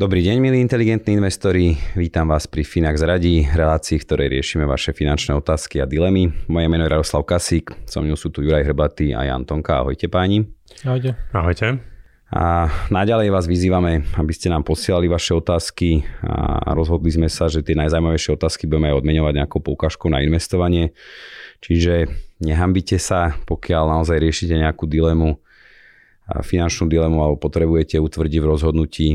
Dobrý deň, milí inteligentní investori. Vítam vás pri Finax Radí, relácii, v ktorej riešime vaše finančné otázky a dilemy. Moje meno je Radoslav Kasík, so mnou sú tu Juraj Hrbatý a Jan Tonka. Ahojte páni. Ahojte. Ahojte. A naďalej vás vyzývame, aby ste nám posielali vaše otázky a rozhodli sme sa, že tie najzaujímavejšie otázky budeme aj odmeňovať nejakou poukážkou na investovanie. Čiže nehambite sa, pokiaľ naozaj riešite nejakú dilemu, finančnú dilemu alebo potrebujete utvrdiť v rozhodnutí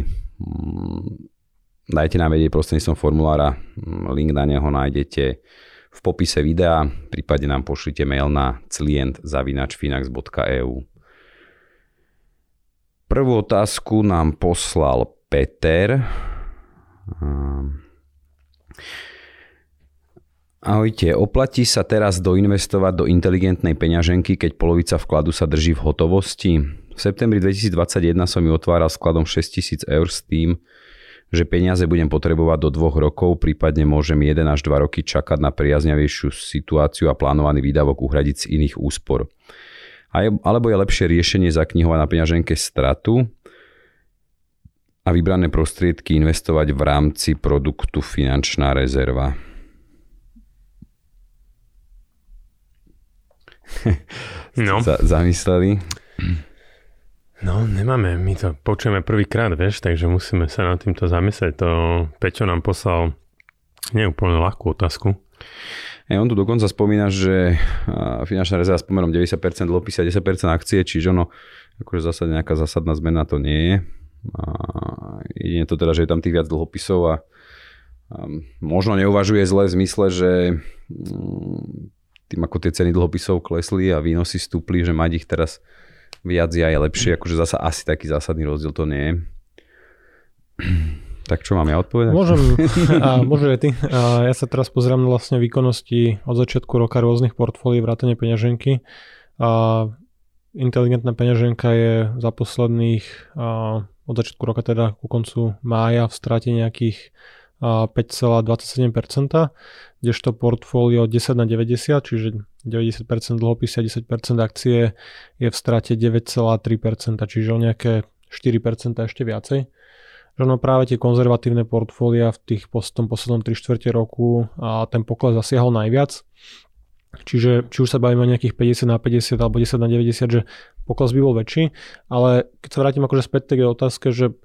dajte nám vedieť prostredníctvom formulára, mm, link na neho nájdete v popise videa, prípadne nám pošlite mail na client.finax.eu. Prvú otázku nám poslal Peter. Ahojte, oplatí sa teraz doinvestovať do inteligentnej peňaženky, keď polovica vkladu sa drží v hotovosti? V septembri 2021 som ju otváral skladom 6000 eur s tým, že peniaze budem potrebovať do dvoch rokov, prípadne môžem 1 až 2 roky čakať na priaznavejšiu situáciu a plánovaný výdavok uhradiť z iných úspor. Alebo je lepšie riešenie zaknihovať na peňaženke stratu a vybrané prostriedky investovať v rámci produktu finančná rezerva. No. zamysleli? No, nemáme, my to počujeme prvýkrát, vieš, takže musíme sa nad týmto zamyslieť. To Peťo nám poslal neúplne ľahkú otázku. Hey, on tu dokonca spomína, že finančná rezerva s pomerom 90% dlhopisy a 10% akcie, čiže ono, akože zásade nejaká zásadná zmena to nie je. A jedine to teda, že je tam tých viac dlhopisov a, a možno neuvažuje zle v zmysle, že mm, tým ako tie ceny dlhopisov klesli a výnosy stúpli, že mať ich teraz viac je aj lepšie, akože zasa asi taký zásadný rozdiel to nie je. Tak čo mám ja odpovedať? Môžem, a môžem aj ty. A ja sa teraz pozriem na vlastne výkonnosti od začiatku roka rôznych portfólií vrátane peňaženky. A inteligentná peňaženka je za posledných, a od začiatku roka teda ku koncu mája v strate nejakých 5,27%, kdežto portfólio 10 na 90, čiže 90% dlhopisy a 10% akcie je v strate 9,3%, čiže o nejaké 4% ešte viacej. Že no práve tie konzervatívne portfólia v tých tom poslednom 3 čtvrte roku a ten pokles zasiahol najviac. Čiže či už sa bavíme o nejakých 50 na 50 alebo 10 na 90, že pokles by bol väčší, ale keď sa vrátim akože späť k otázke, že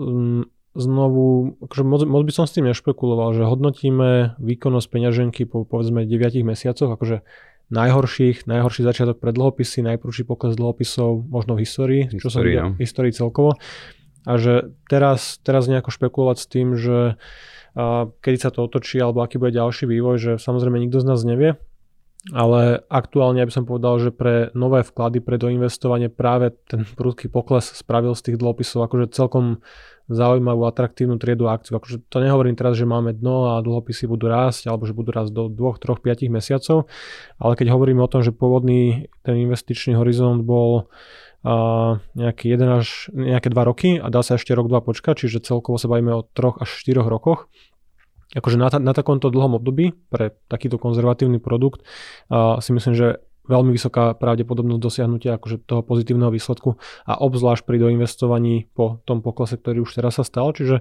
um, znovu, akože moc, moc by som s tým nešpekuloval, že hodnotíme výkonnosť peňaženky po povedzme 9 mesiacoch, akože najhorších, najhorší začiatok pre dlhopisy, najprúší pokles dlhopisov možno v histórii, čo som videl, v histórii celkovo. A že teraz, teraz nejako špekulovať s tým, že a, kedy sa to otočí alebo aký bude ďalší vývoj, že samozrejme nikto z nás nevie, ale aktuálne by som povedal, že pre nové vklady, pre doinvestovanie práve ten prudký pokles spravil z tých dlhopisov akože celkom zaujímavú, atraktívnu triedu akciu. Akože to nehovorím teraz, že máme dno a dlhopisy budú rásť, alebo že budú rásť do 2, 3, 5 mesiacov, ale keď hovoríme o tom, že pôvodný ten investičný horizont bol uh, nejaký 1 až nejaké 2 roky a dá sa ešte rok, 2 počkať, čiže celkovo sa bavíme o 3 až 4 rokoch, akože na, na takomto dlhom období pre takýto konzervatívny produkt uh, si myslím, že veľmi vysoká pravdepodobnosť dosiahnutia akože toho pozitívneho výsledku a obzvlášť pri doinvestovaní po tom poklese, ktorý už teraz sa stal. Čiže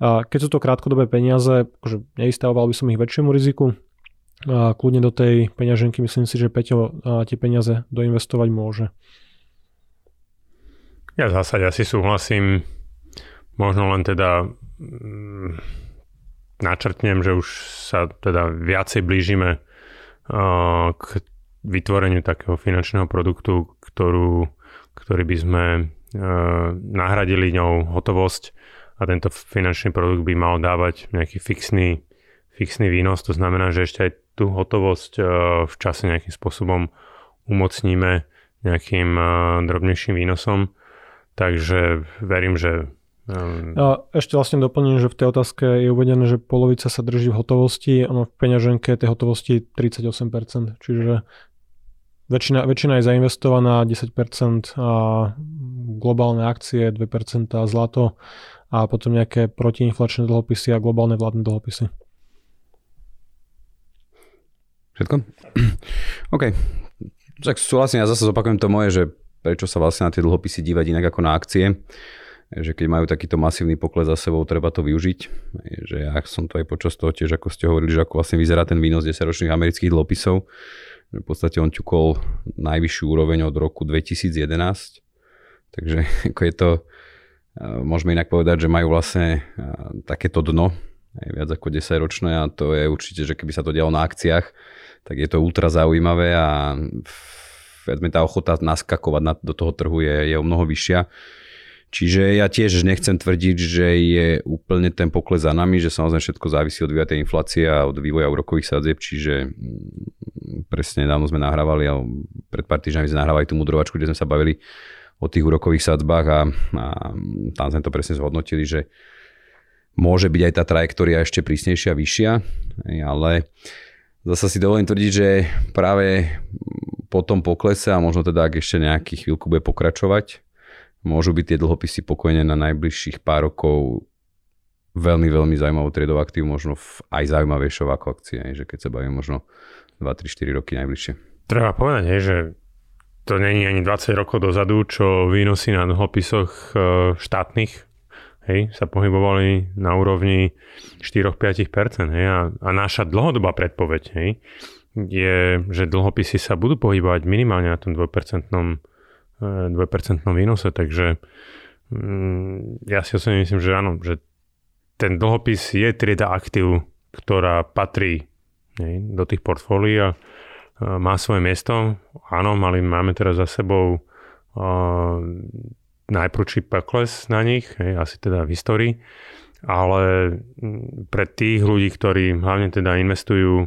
keď sú to krátkodobé peniaze, akože nevystavoval by som ich väčšiemu riziku, a kľudne do tej peňaženky myslím si, že Peťo tie peniaze doinvestovať môže. Ja v zásade asi súhlasím. Možno len teda mm, načrtnem, že už sa teda viacej blížime k vytvoreniu takého finančného produktu, ktorú, ktorý by sme e, nahradili ňou hotovosť a tento finančný produkt by mal dávať nejaký fixný, fixný výnos, to znamená, že ešte aj tú hotovosť uh, v čase nejakým spôsobom umocníme nejakým uh, drobnejším výnosom. Takže verím, že Um, a ešte vlastne doplním, že v tej otázke je uvedené, že polovica sa drží v hotovosti, ono v peňaženke tej hotovosti 38%, čiže väčšina, väčšina je zainvestovaná, 10% a globálne akcie, 2% zlato a potom nejaké protiinflačné dlhopisy a globálne vládne dlhopisy. Všetko? OK. Tak súhlasím, ja zase zopakujem to moje, že prečo sa vlastne na tie dlhopisy dívať inak ako na akcie že keď majú takýto masívny pokles za sebou, treba to využiť. Že ja som to aj počas toho tiež, ako ste hovorili, že ako vlastne vyzerá ten výnos 10-ročných amerických dlhopisov. V podstate on ťukol najvyššiu úroveň od roku 2011. Takže ako je to, môžeme inak povedať, že majú vlastne takéto dno, aj viac ako 10 ročné a to je určite, že keby sa to dialo na akciách, tak je to ultra zaujímavé a tá ochota naskakovať do toho trhu je, je o mnoho vyššia. Čiže ja tiež nechcem tvrdiť, že je úplne ten pokles za nami, že samozrejme všetko závisí od vývoja inflácie a od vývoja úrokových sadzieb, čiže mm, presne nedávno sme nahrávali a pred pár týždňami sme nahrávali tú mudrovačku, kde sme sa bavili o tých úrokových sadzbách a, a tam sme to presne zhodnotili, že môže byť aj tá trajektória ešte prísnejšia, vyššia, ale zase si dovolím tvrdiť, že práve po tom poklese a možno teda ak ešte nejaký chvíľku bude pokračovať, môžu byť tie dlhopisy pokojne na najbližších pár rokov veľmi, veľmi zaujímavou triedou aktív, možno v, aj zaujímavejšou ako akcie, že keď sa bavíme možno 2, 3, 4 roky najbližšie. Treba povedať, že to není ani 20 rokov dozadu, čo výnosy na dlhopisoch e, štátnych hej, sa pohybovali na úrovni 4-5%. Hej, a, a naša dlhodobá predpoveď hej, je, že dlhopisy sa budú pohybovať minimálne na tom 2% 2% výnose, takže mm, ja si osobne myslím, že áno, že ten dlhopis je trieda aktív, ktorá patrí nie, do tých portfólií a má svoje miesto. Áno, mali, máme teraz za sebou uh, najprúčší pokles na nich, hej, asi teda v histórii, ale mm, pre tých ľudí, ktorí hlavne teda investujú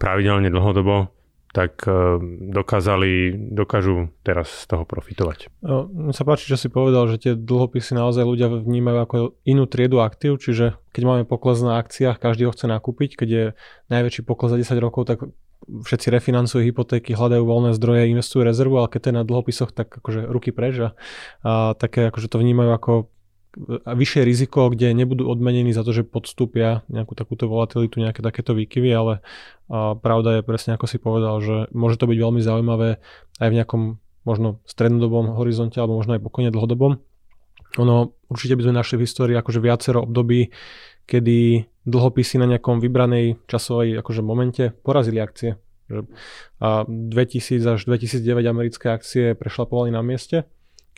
pravidelne dlhodobo, tak eh, dokázali, dokážu teraz z toho profitovať. Mne sa páči, čo si povedal, že tie dlhopisy naozaj ľudia vnímajú ako inú triedu aktív, čiže keď máme pokles na akciách, každý ho chce nakúpiť, keď je najväčší pokles za 10 rokov, tak všetci refinancujú hypotéky, hľadajú voľné zdroje, investujú rezervu, ale keď to je na dlhopisoch, tak akože ruky preč a, a také akože to vnímajú ako vyššie riziko, kde nebudú odmenení za to, že podstúpia nejakú takúto volatilitu, nejaké takéto výkyvy, ale a pravda je presne ako si povedal, že môže to byť veľmi zaujímavé aj v nejakom možno strednodobom horizonte alebo možno aj pokojne dlhodobom. Ono, určite by sme našli v histórii akože viacero období, kedy dlhopisy na nejakom vybranej časovej akože momente porazili akcie. A 2000 až 2009 americké akcie prešlapovali na mieste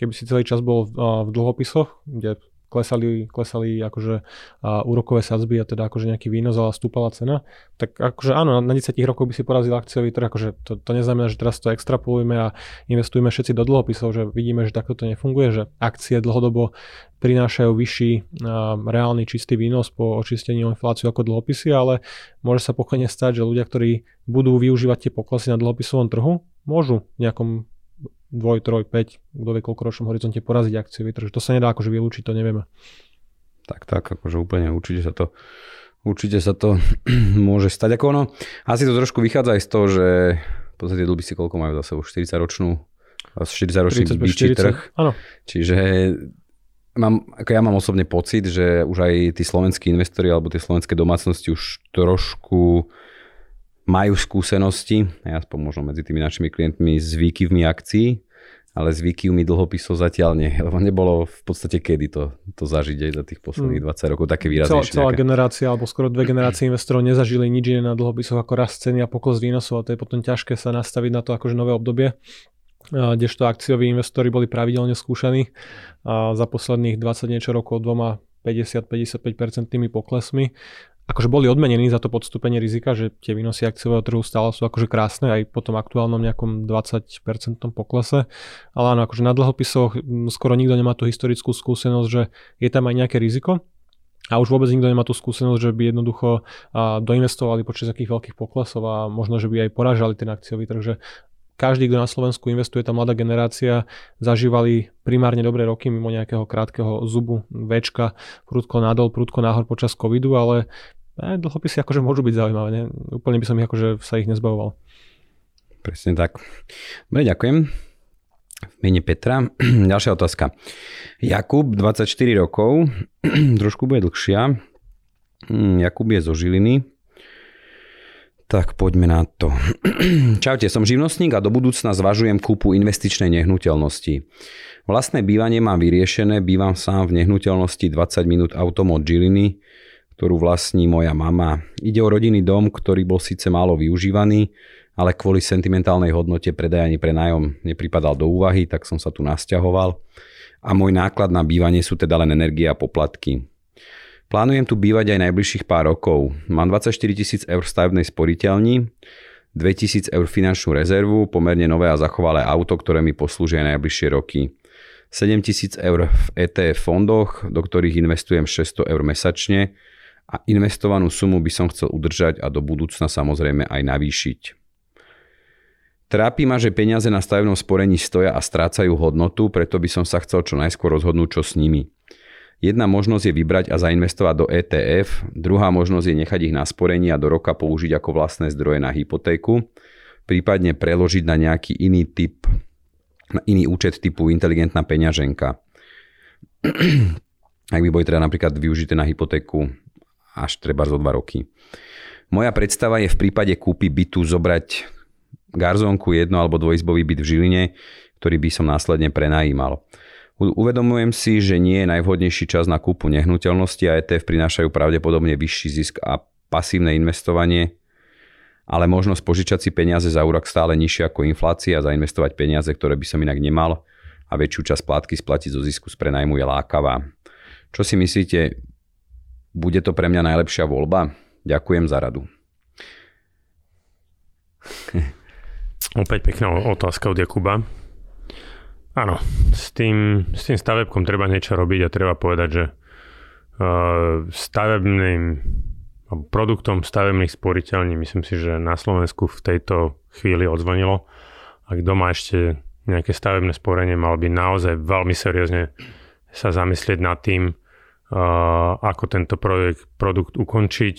keby si celý čas bol v, v dlhopisoch, kde klesali, klesali akože uh, úrokové sadzby a teda akože nejaký výnos, ale stúpala cena, tak akože áno, na 10 rokov by si porazil akciový trh, akože to, to neznamená, že teraz to extrapolujeme a investujeme všetci do dlhopisov, že vidíme, že takto to nefunguje, že akcie dlhodobo prinášajú vyšší uh, reálny čistý výnos po očistení o infláciu ako dlhopisy, ale môže sa pokojne stať, že ľudia, ktorí budú využívať tie poklesy na dlhopisovom trhu, môžu v nejakom dvoj, troj, 5, kto vie koľko ročnom horizonte poraziť akciu, takže to sa nedá akože vylúčiť, to nevieme. Tak, tak, akože úplne určite sa to určite sa to môže stať. Ako ono, asi to trošku vychádza aj z toho, že v podstate si koľko majú za sebou, 40 ročnú 40 ročný byčí trh. Áno. Čiže mám, ako ja mám osobne pocit, že už aj tí slovenskí investori alebo tie slovenské domácnosti už trošku majú skúsenosti, ja aspoň možno medzi tými našimi klientmi, s výkyvmi akcií, ale s výkyvmi dlhopisov zatiaľ nie, lebo nebolo v podstate kedy to, to zažiť aj za tých posledných 20 hmm. rokov také výraznejšie. Celá, celá generácia, alebo skoro dve generácie investorov nezažili nič iné na dlhopisoch ako rast ceny a pokles výnosov a to je potom ťažké sa nastaviť na to akože nové obdobie kdežto akcioví investori boli pravidelne skúšaní a za posledných 20 niečo rokov dvoma 50-55% poklesmi akože boli odmenení za to podstúpenie rizika, že tie výnosy akciového trhu stále sú akože krásne aj po tom aktuálnom nejakom 20% poklese. Ale áno, akože na dlhopisoch skoro nikto nemá tú historickú skúsenosť, že je tam aj nejaké riziko. a už vôbec nikto nemá tú skúsenosť, že by jednoducho doinvestovali počas takých veľkých poklesov a možno, že by aj poražali ten akciový trh, že každý, kto na Slovensku investuje, tá mladá generácia, zažívali primárne dobré roky mimo nejakého krátkeho zubu, väčka, prudko nadol, prudko náhor počas covidu, ale aj dlhopisy akože môžu byť zaujímavé. Ne? Úplne by som ich akože sa ich nezbavoval. Presne tak. Dobre, ďakujem. V mene Petra. Ďalšia otázka. Jakub, 24 rokov, trošku bude dlhšia. Hm, Jakub je zo Žiliny. Tak poďme na to. Čaute, som živnostník a do budúcna zvažujem kúpu investičnej nehnuteľnosti. Vlastné bývanie mám vyriešené, bývam sám v nehnuteľnosti 20 minút autom od Žiliny, ktorú vlastní moja mama. Ide o rodinný dom, ktorý bol síce málo využívaný, ale kvôli sentimentálnej hodnote predaj ani pre nájom nepripadal do úvahy, tak som sa tu nasťahoval. A môj náklad na bývanie sú teda len energie a poplatky. Plánujem tu bývať aj najbližších pár rokov. Mám 24 tisíc eur v stavebnej sporiteľni, 2000 eur finančnú rezervu, pomerne nové a zachovalé auto, ktoré mi poslúžia aj najbližšie roky. 7 tisíc eur v ETF fondoch, do ktorých investujem 600 eur mesačne a investovanú sumu by som chcel udržať a do budúcna samozrejme aj navýšiť. Trápi ma, že peniaze na stavebnom sporení stoja a strácajú hodnotu, preto by som sa chcel čo najskôr rozhodnúť, čo s nimi. Jedna možnosť je vybrať a zainvestovať do ETF, druhá možnosť je nechať ich na sporení a do roka použiť ako vlastné zdroje na hypotéku, prípadne preložiť na nejaký iný typ, na iný účet typu inteligentná peňaženka. Ak by boli teda napríklad využité na hypotéku až treba zo 2 roky. Moja predstava je v prípade kúpy bytu zobrať garzónku jedno alebo dvojizbový byt v Žiline, ktorý by som následne prenajímal. Uvedomujem si, že nie je najvhodnejší čas na kúpu nehnuteľnosti a ETF prinášajú pravdepodobne vyšší zisk a pasívne investovanie, ale možnosť požičať si peniaze za úrok stále nižšia ako inflácia a zainvestovať peniaze, ktoré by som inak nemal a väčšiu časť plátky splatiť zo zisku z prenajmu je lákavá. Čo si myslíte, bude to pre mňa najlepšia voľba? Ďakujem za radu. Opäť pekná otázka od Jakuba. Áno, s tým, s tým stavebkom treba niečo robiť a treba povedať, že uh, stavebným produktom stavebných sporiteľní myslím si, že na Slovensku v tejto chvíli odzvonilo. Ak doma ešte nejaké stavebné sporenie mal by naozaj veľmi seriózne sa zamyslieť nad tým, uh, ako tento projekt, produkt ukončiť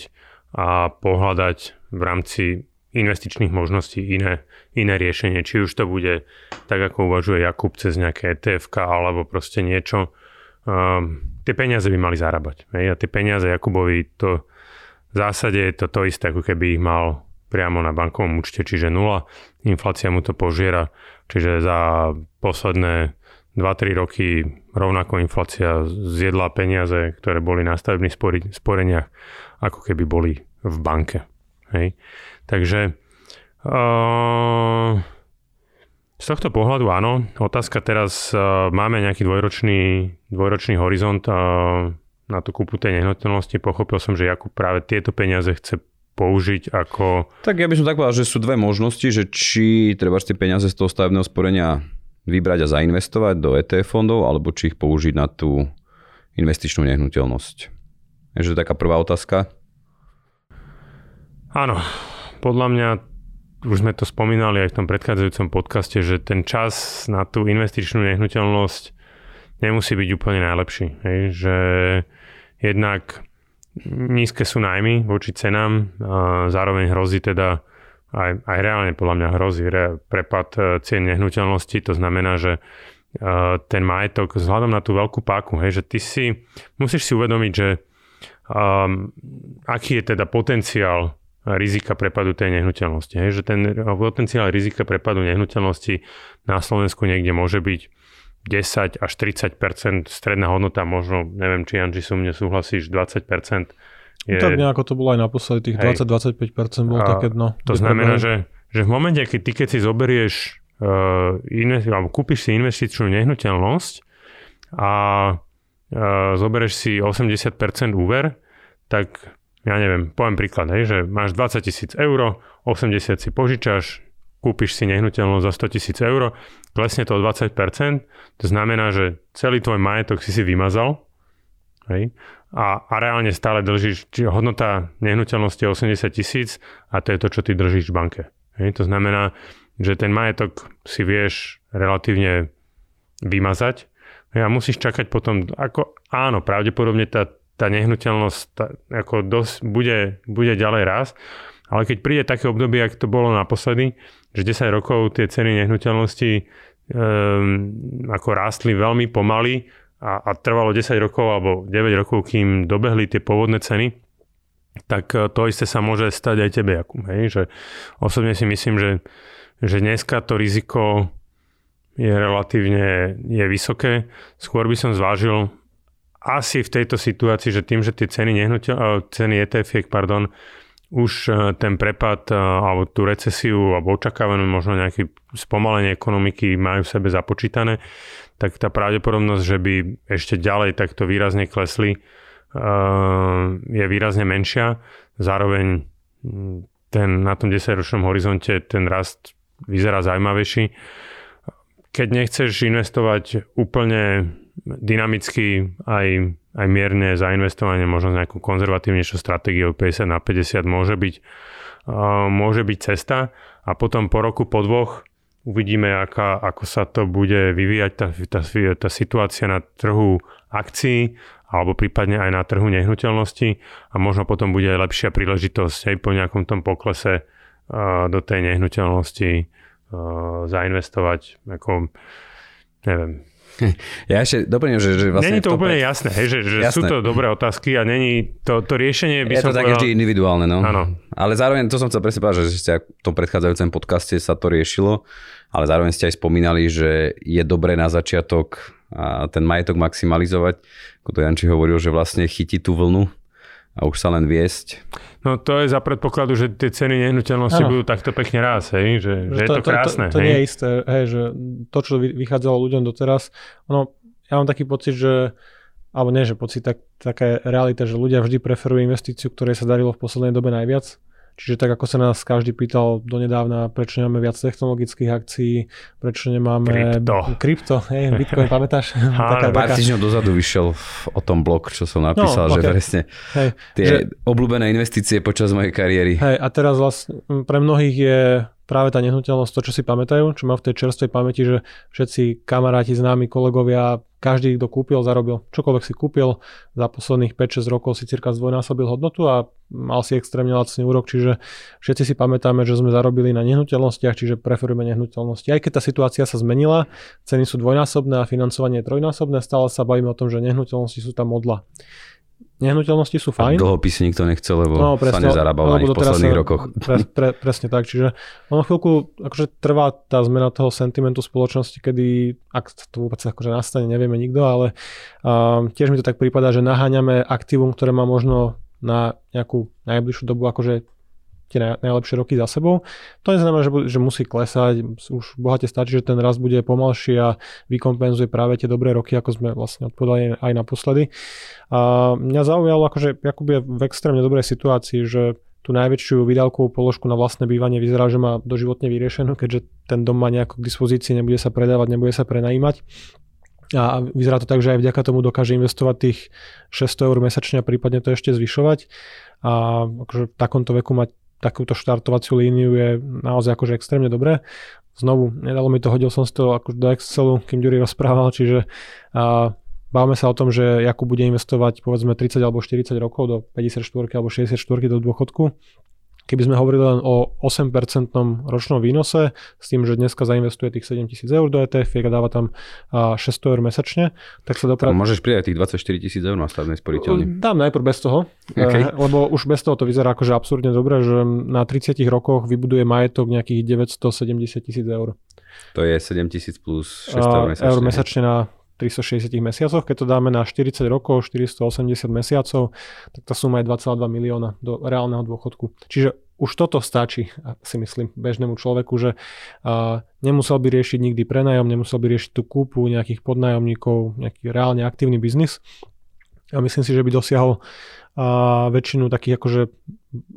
a pohľadať v rámci investičných možností iné, iné riešenie. Či už to bude tak, ako uvažuje Jakub cez nejaké etf alebo proste niečo. Um, tie peniaze by mali zarábať. Hej? A tie peniaze Jakubovi to v zásade je to to isté, ako keby ich mal priamo na bankovom účte, čiže nula. Inflácia mu to požiera, čiže za posledné 2-3 roky rovnako inflácia zjedla peniaze, ktoré boli na stavebných sporeniach, ako keby boli v banke. Hej. Takže uh, z tohto pohľadu áno. Otázka teraz, uh, máme nejaký dvojročný, dvojročný horizont uh, na tú kúpu tej nehnuteľnosti. Pochopil som, že Jakub práve tieto peniaze chce použiť ako... Tak ja by som tak povedal, že sú dve možnosti, že či treba tie peniaze z toho stavebného sporenia vybrať a zainvestovať do ETF fondov, alebo či ich použiť na tú investičnú nehnuteľnosť. Je to taká prvá otázka. Áno, podľa mňa už sme to spomínali aj v tom predchádzajúcom podcaste, že ten čas na tú investičnú nehnuteľnosť nemusí byť úplne najlepší. Hej? Že jednak nízke sú nájmy voči cenám, a zároveň hrozí teda aj, aj reálne podľa mňa hrozí re, prepad e, cien nehnuteľnosti, to znamená, že e, ten majetok vzhľadom na tú veľkú páku, hej, že ty si, musíš si uvedomiť, že um, aký je teda potenciál rizika prepadu tej nehnuteľnosti. Hej, že ten potenciál rizika prepadu nehnuteľnosti na Slovensku niekde môže byť 10 až 30% stredná hodnota, možno, neviem, či Janži sú mne súhlasíš, 20% je... Tak nejako to bolo aj naposledy, tých 20-25% bolo také dno. To znamená, že, že v momente, keď ty keď si zoberieš, uh, investi- alebo kúpiš si investičnú nehnuteľnosť a uh, zoberieš si 80% úver, tak ja neviem, poviem príklad, hej, že máš 20 tisíc eur, 80 si požičaš, kúpiš si nehnuteľnosť za 100 tisíc eur, klesne to o 20%, to znamená, že celý tvoj majetok si si vymazal Hej? A, a reálne stále držíš, čiže hodnota nehnuteľnosti je 80 tisíc a to je to, čo ty držíš v banke. Hej? To znamená, že ten majetok si vieš relatívne vymazať a musíš čakať potom, ako áno, pravdepodobne tá, tá nehnuteľnosť tá, ako dosť bude, bude ďalej raz, ale keď príde také obdobie, ak to bolo naposledy, že 10 rokov tie ceny nehnuteľnosti um, ako rástli veľmi pomaly a, a trvalo 10 rokov alebo 9 rokov, kým dobehli tie pôvodné ceny, tak e, to isté sa môže stať aj tebe, Jakub. Hej? Že osobne si myslím, že, že dneska to riziko je relatívne je vysoké. Skôr by som zvážil asi v tejto situácii, že tým, že tie ceny, nehnuteľ, e, ceny etf pardon, už e, ten prepad alebo tú recesiu alebo očakávanú možno nejaké spomalenie ekonomiky majú v sebe započítané, tak tá pravdepodobnosť, že by ešte ďalej takto výrazne klesli, je výrazne menšia. Zároveň ten, na tom 10-ročnom horizonte ten rast vyzerá zaujímavejší. Keď nechceš investovať úplne dynamicky aj, aj mierne zainvestovanie, možno s nejakou konzervatívnejšou stratégiou 50 na 50 môže byť, môže byť cesta a potom po roku, po dvoch Uvidíme, aká, ako sa to bude vyvíjať tá, tá, tá situácia na trhu akcií alebo prípadne aj na trhu nehnuteľnosti a možno potom bude aj lepšia príležitosť aj po nejakom tom poklese uh, do tej nehnuteľnosti uh, zainvestovať. Ako, neviem, Ja ešte doplním, že, že vlastne... Není to úplne pre... jasné, hej, že, že jasné. sú to dobré otázky a není to, to riešenie by je som to také povedal... vždy individuálne, no. Áno. Ale zároveň, to som chcel presne povedať, že ste v tom predchádzajúcom podcaste sa to riešilo, ale zároveň ste aj spomínali, že je dobré na začiatok a ten majetok maximalizovať. Ako to Janči hovoril, že vlastne chytí tú vlnu a už sa len viesť. No to je za predpokladu, že tie ceny nehnuteľnosti ano. budú takto pekne rás, hej? Že, že, že to, je to krásne. To, to, to hej? nie je isté, hej, že to, čo vychádzalo ľuďom doteraz, ono, ja mám taký pocit, že alebo nie, že pocit, tak, taká je realita, že ľudia vždy preferujú investíciu, ktoré sa darilo v poslednej dobe najviac Čiže tak ako sa nás každý pýtal donedávna, prečo nemáme viac technologických akcií, prečo nemáme krypto, krypto hej, Bitcoin, pamätáš? taká, pár týždňov dozadu vyšiel o tom blog, čo som napísal, no, okay. že presne hej, tie že... obľúbené investície počas mojej kariéry. Hej, a teraz vlastne pre mnohých je práve tá nehnuteľnosť, to, čo si pamätajú, čo má v tej čerstvej pamäti, že všetci kamaráti, známi, kolegovia každý, kto kúpil, zarobil. Čokoľvek si kúpil, za posledných 5-6 rokov si cirka zdvojnásobil hodnotu a mal si extrémne lacný úrok, čiže všetci si pamätáme, že sme zarobili na nehnuteľnostiach, čiže preferujeme nehnuteľnosti. Aj keď tá situácia sa zmenila, ceny sú dvojnásobné a financovanie je trojnásobné, stále sa bavíme o tom, že nehnuteľnosti sú tam modla. Nehnuteľnosti sú fajn. A dlhopisy nikto nechce, lebo no, presne, sa nezarábal na nich v posledných sa, rokoch. Pre, pre, presne tak, čiže ono chvíľku akože trvá tá zmena toho sentimentu spoločnosti, kedy, ak to vôbec akože nastane, nevieme nikto, ale uh, tiež mi to tak prípada, že naháňame aktívum, ktoré má možno na nejakú najbližšiu dobu akože tie najlepšie roky za sebou. To neznamená, že, že musí klesať, už bohate stačí, že ten rast bude pomalší a vykompenzuje práve tie dobré roky, ako sme vlastne odpovedali aj naposledy. A mňa zaujalo, akože Jakub je v extrémne dobrej situácii, že tú najväčšiu výdavkovú položku na vlastné bývanie vyzerá, že má doživotne vyriešenú, keďže ten dom má nejako k dispozícii, nebude sa predávať, nebude sa prenajímať. A vyzerá to tak, že aj vďaka tomu dokáže investovať tých 600 eur mesačne a prípadne to ešte zvyšovať. A akože v takomto veku mať takúto štartovaciu líniu je naozaj akože extrémne dobré. Znovu, nedalo mi to, hodil som si to akože do Excelu, kým Ďuri rozprával, čiže a, bavme sa o tom, že Jakub bude investovať povedzme 30 alebo 40 rokov do 54 alebo 64 do dôchodku Keby sme hovorili len o 8% ročnom výnose, s tým, že dneska zainvestuje tých 7000 eur do ETF a dáva tam 600 eur mesačne, tak sa dopraví... Môžeš pridať tých 24 tisíc eur na stavnej sporiteľni. Dám najprv bez toho, okay. Eh, lebo už bez toho to vyzerá akože absurdne dobre, že na 30 rokoch vybuduje majetok nejakých 970 tisíc eur. To je 7 tisíc plus 600 eur mesačne. Eur mesačne na 360 mesiacoch. Keď to dáme na 40 rokov, 480 mesiacov, tak tá suma je 2,2 milióna do reálneho dôchodku. Čiže už toto stačí, si myslím, bežnému človeku, že uh, nemusel by riešiť nikdy prenajom, nemusel by riešiť tú kúpu nejakých podnájomníkov, nejaký reálne aktívny biznis. A myslím si, že by dosiahol a väčšinu takých akože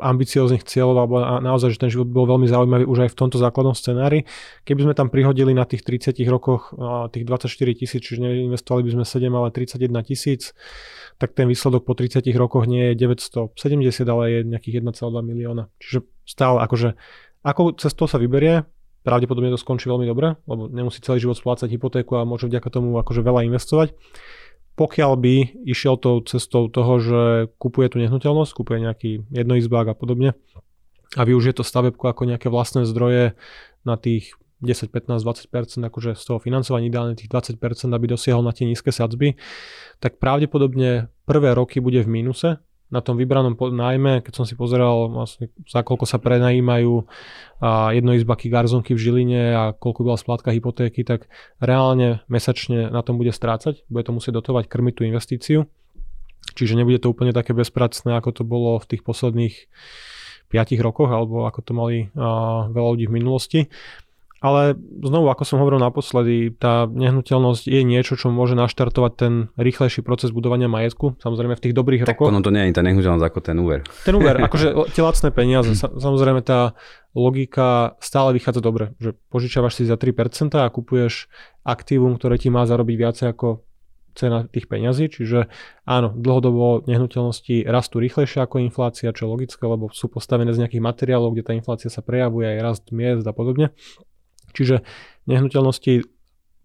ambicióznych cieľov, alebo naozaj, že ten život bol veľmi zaujímavý už aj v tomto základnom scenári. Keby sme tam prihodili na tých 30 rokoch tých 24 tisíc, čiže neinvestovali by sme 7, ale 31 tisíc, tak ten výsledok po 30 rokoch nie je 970, ale je nejakých 1,2 milióna. Čiže stále akože, ako cestou sa vyberie, pravdepodobne to skončí veľmi dobre, lebo nemusí celý život splácať hypotéku a môže vďaka tomu akože veľa investovať pokiaľ by išiel tou cestou toho, že kupuje tú nehnuteľnosť, kupuje nejaký jednoizbák a podobne a využije to stavebku ako nejaké vlastné zdroje na tých 10, 15, 20%, akože z toho financovania ideálne tých 20%, aby dosiahol na tie nízke sadzby, tak pravdepodobne prvé roky bude v mínuse, na tom vybranom nájme, keď som si pozeral vlastne za koľko sa prenajímajú a jednoizbaky garzonky v Žiline a koľko bola splátka hypotéky, tak reálne mesačne na tom bude strácať, bude to musieť dotovať, krmiť tú investíciu. Čiže nebude to úplne také bezpracné, ako to bolo v tých posledných 5 rokoch, alebo ako to mali uh, veľa ľudí v minulosti. Ale znovu, ako som hovoril naposledy, tá nehnuteľnosť je niečo, čo môže naštartovať ten rýchlejší proces budovania majetku, samozrejme v tých dobrých tak rokoch. ono to nie je tá nehnuteľnosť ako ten úver. Ten úver, akože tie lacné peniaze, samozrejme tá logika stále vychádza dobre, že požičiavaš si za 3% a kupuješ aktívum, ktoré ti má zarobiť viacej ako cena tých peňazí, čiže áno, dlhodobo nehnuteľnosti rastú rýchlejšie ako inflácia, čo je logické, lebo sú postavené z nejakých materiálov, kde tá inflácia sa prejavuje, aj rast miest a podobne. Čiže nehnuteľnosti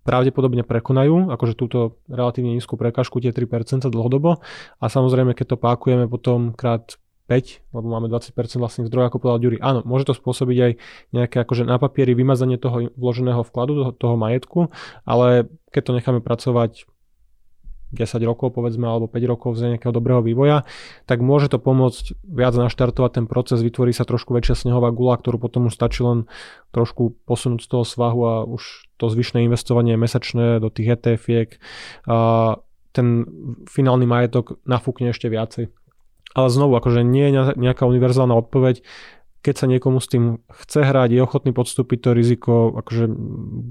pravdepodobne prekonajú, akože túto relatívne nízku prekažku, tie 3% dlhodobo a samozrejme, keď to pákujeme potom krát 5, lebo máme 20% vlastných zdrojov, ako povedal Ďuri. Áno, môže to spôsobiť aj nejaké akože na papieri vymazanie toho vloženého vkladu, toho, toho majetku, ale keď to necháme pracovať 10 rokov povedzme alebo 5 rokov z nejakého dobrého vývoja, tak môže to pomôcť viac naštartovať ten proces, vytvorí sa trošku väčšia snehová gula, ktorú potom už stačí len trošku posunúť z toho svahu a už to zvyšné investovanie mesačné do tých ETF-iek a ten finálny majetok nafúkne ešte viacej. Ale znovu, akože nie je nejaká univerzálna odpoveď keď sa niekomu s tým chce hrať, je ochotný podstúpiť to riziko, akože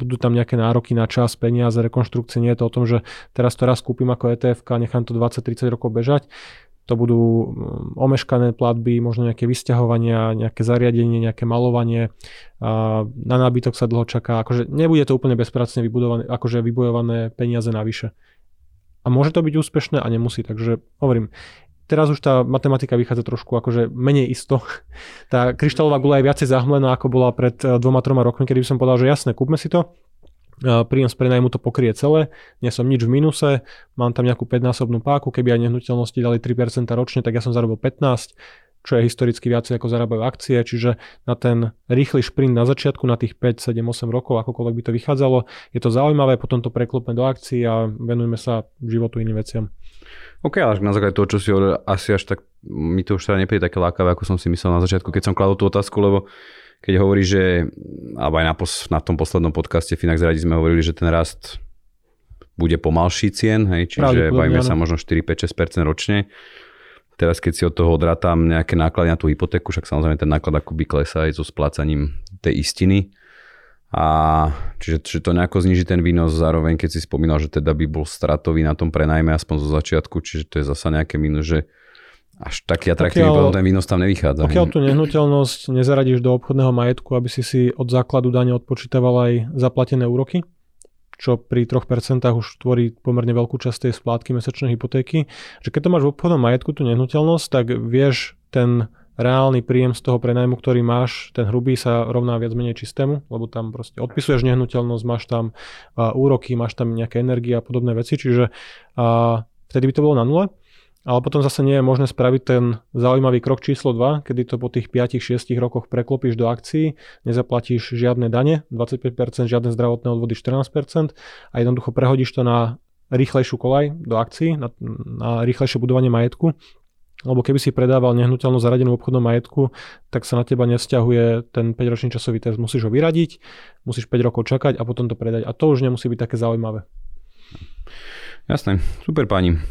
budú tam nejaké nároky na čas, peniaze, rekonštrukcie, nie je to o tom, že teraz to raz kúpim ako ETF a nechám to 20-30 rokov bežať. To budú mm, omeškané platby, možno nejaké vysťahovania, nejaké zariadenie, nejaké malovanie. A na nábytok sa dlho čaká. Akože nebude to úplne bezpracne vybudované, akože vybojované peniaze navyše. A môže to byť úspešné a nemusí. Takže hovorím, teraz už tá matematika vychádza trošku akože menej isto. Tá kryštálová gula je viacej zahmlená, ako bola pred eh, dvoma, troma rokmi, kedy by som povedal, že jasné, kúpme si to, eh, príjem z prenajmu to pokrie celé, nie som nič v minuse, mám tam nejakú 5-násobnú páku, keby aj nehnuteľnosti dali 3% ročne, tak ja som zarobil 15, čo je historicky viacej ako zarábajú akcie, čiže na ten rýchly šprint na začiatku, na tých 5, 7, 8 rokov, akokoľvek by to vychádzalo, je to zaujímavé, potom to preklopme do akcií a venujeme sa životu iným veciam. OK, ale na základe toho, čo si hovoril, asi až tak mi to už teda nepríde také lákavé, ako som si myslel na začiatku, keď som kladol tú otázku, lebo keď hovorí, že, alebo aj na, pos, na tom poslednom podcaste Finax Radi sme hovorili, že ten rast bude pomalší cien, hej, čiže bavíme sa možno 4, 5, 6% ročne. Teraz keď si od toho odrátam nejaké náklady na tú hypotéku, však samozrejme ten náklad akoby klesá aj so splácaním tej istiny, a čiže, čiže to nejako zniží ten výnos zároveň, keď si spomínal, že teda by bol stratový na tom prenajme aspoň zo začiatku, čiže to je zasa nejaké minus, že až taký atraktívny potom ten výnos tam nevychádza. Pokiaľ tú nehnuteľnosť nezaradíš do obchodného majetku, aby si si od základu dane odpočítaval aj zaplatené úroky, čo pri 3% už tvorí pomerne veľkú časť tej splátky mesačnej hypotéky, že keď to máš v obchodnom majetku, tú nehnuteľnosť, tak vieš ten reálny príjem z toho prenajmu, ktorý máš, ten hrubý sa rovná viac menej čistému, lebo tam proste odpisuješ nehnuteľnosť, máš tam uh, úroky, máš tam nejaké energie a podobné veci, čiže uh, vtedy by to bolo na nule. Ale potom zase nie je možné spraviť ten zaujímavý krok číslo 2, kedy to po tých 5-6 rokoch preklopíš do akcií, nezaplatíš žiadne dane, 25%, žiadne zdravotné odvody 14% a jednoducho prehodíš to na rýchlejšiu kolaj do akcií, na, na rýchlejšie budovanie majetku lebo keby si predával nehnuteľnosť zaradenú v obchodnom majetku, tak sa na teba nevzťahuje ten 5-ročný časový test. Musíš ho vyradiť, musíš 5 rokov čakať a potom to predať. A to už nemusí byť také zaujímavé. Jasné, super páni.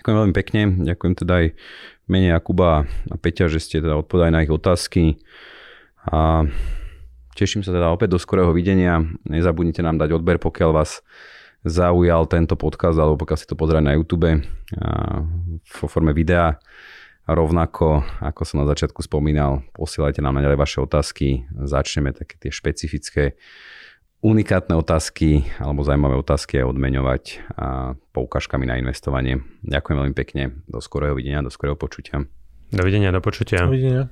Ďakujem veľmi pekne, ďakujem teda aj mene Jakuba a Peťa, že ste teda odpovedali na ich otázky. A teším sa teda opäť do skorého videnia. Nezabudnite nám dať odber, pokiaľ vás zaujal tento podcast, alebo pokiaľ si to pozerať na YouTube vo forme videa. A rovnako, ako som na začiatku spomínal, posielajte nám naďalej vaše otázky. Začneme také tie špecifické unikátne otázky alebo zaujímavé otázky aj odmeňovať a poukážkami na investovanie. Ďakujem veľmi pekne. Do skorého videnia, do skorého počutia. Dovidenia, do počutia. Dovidenia.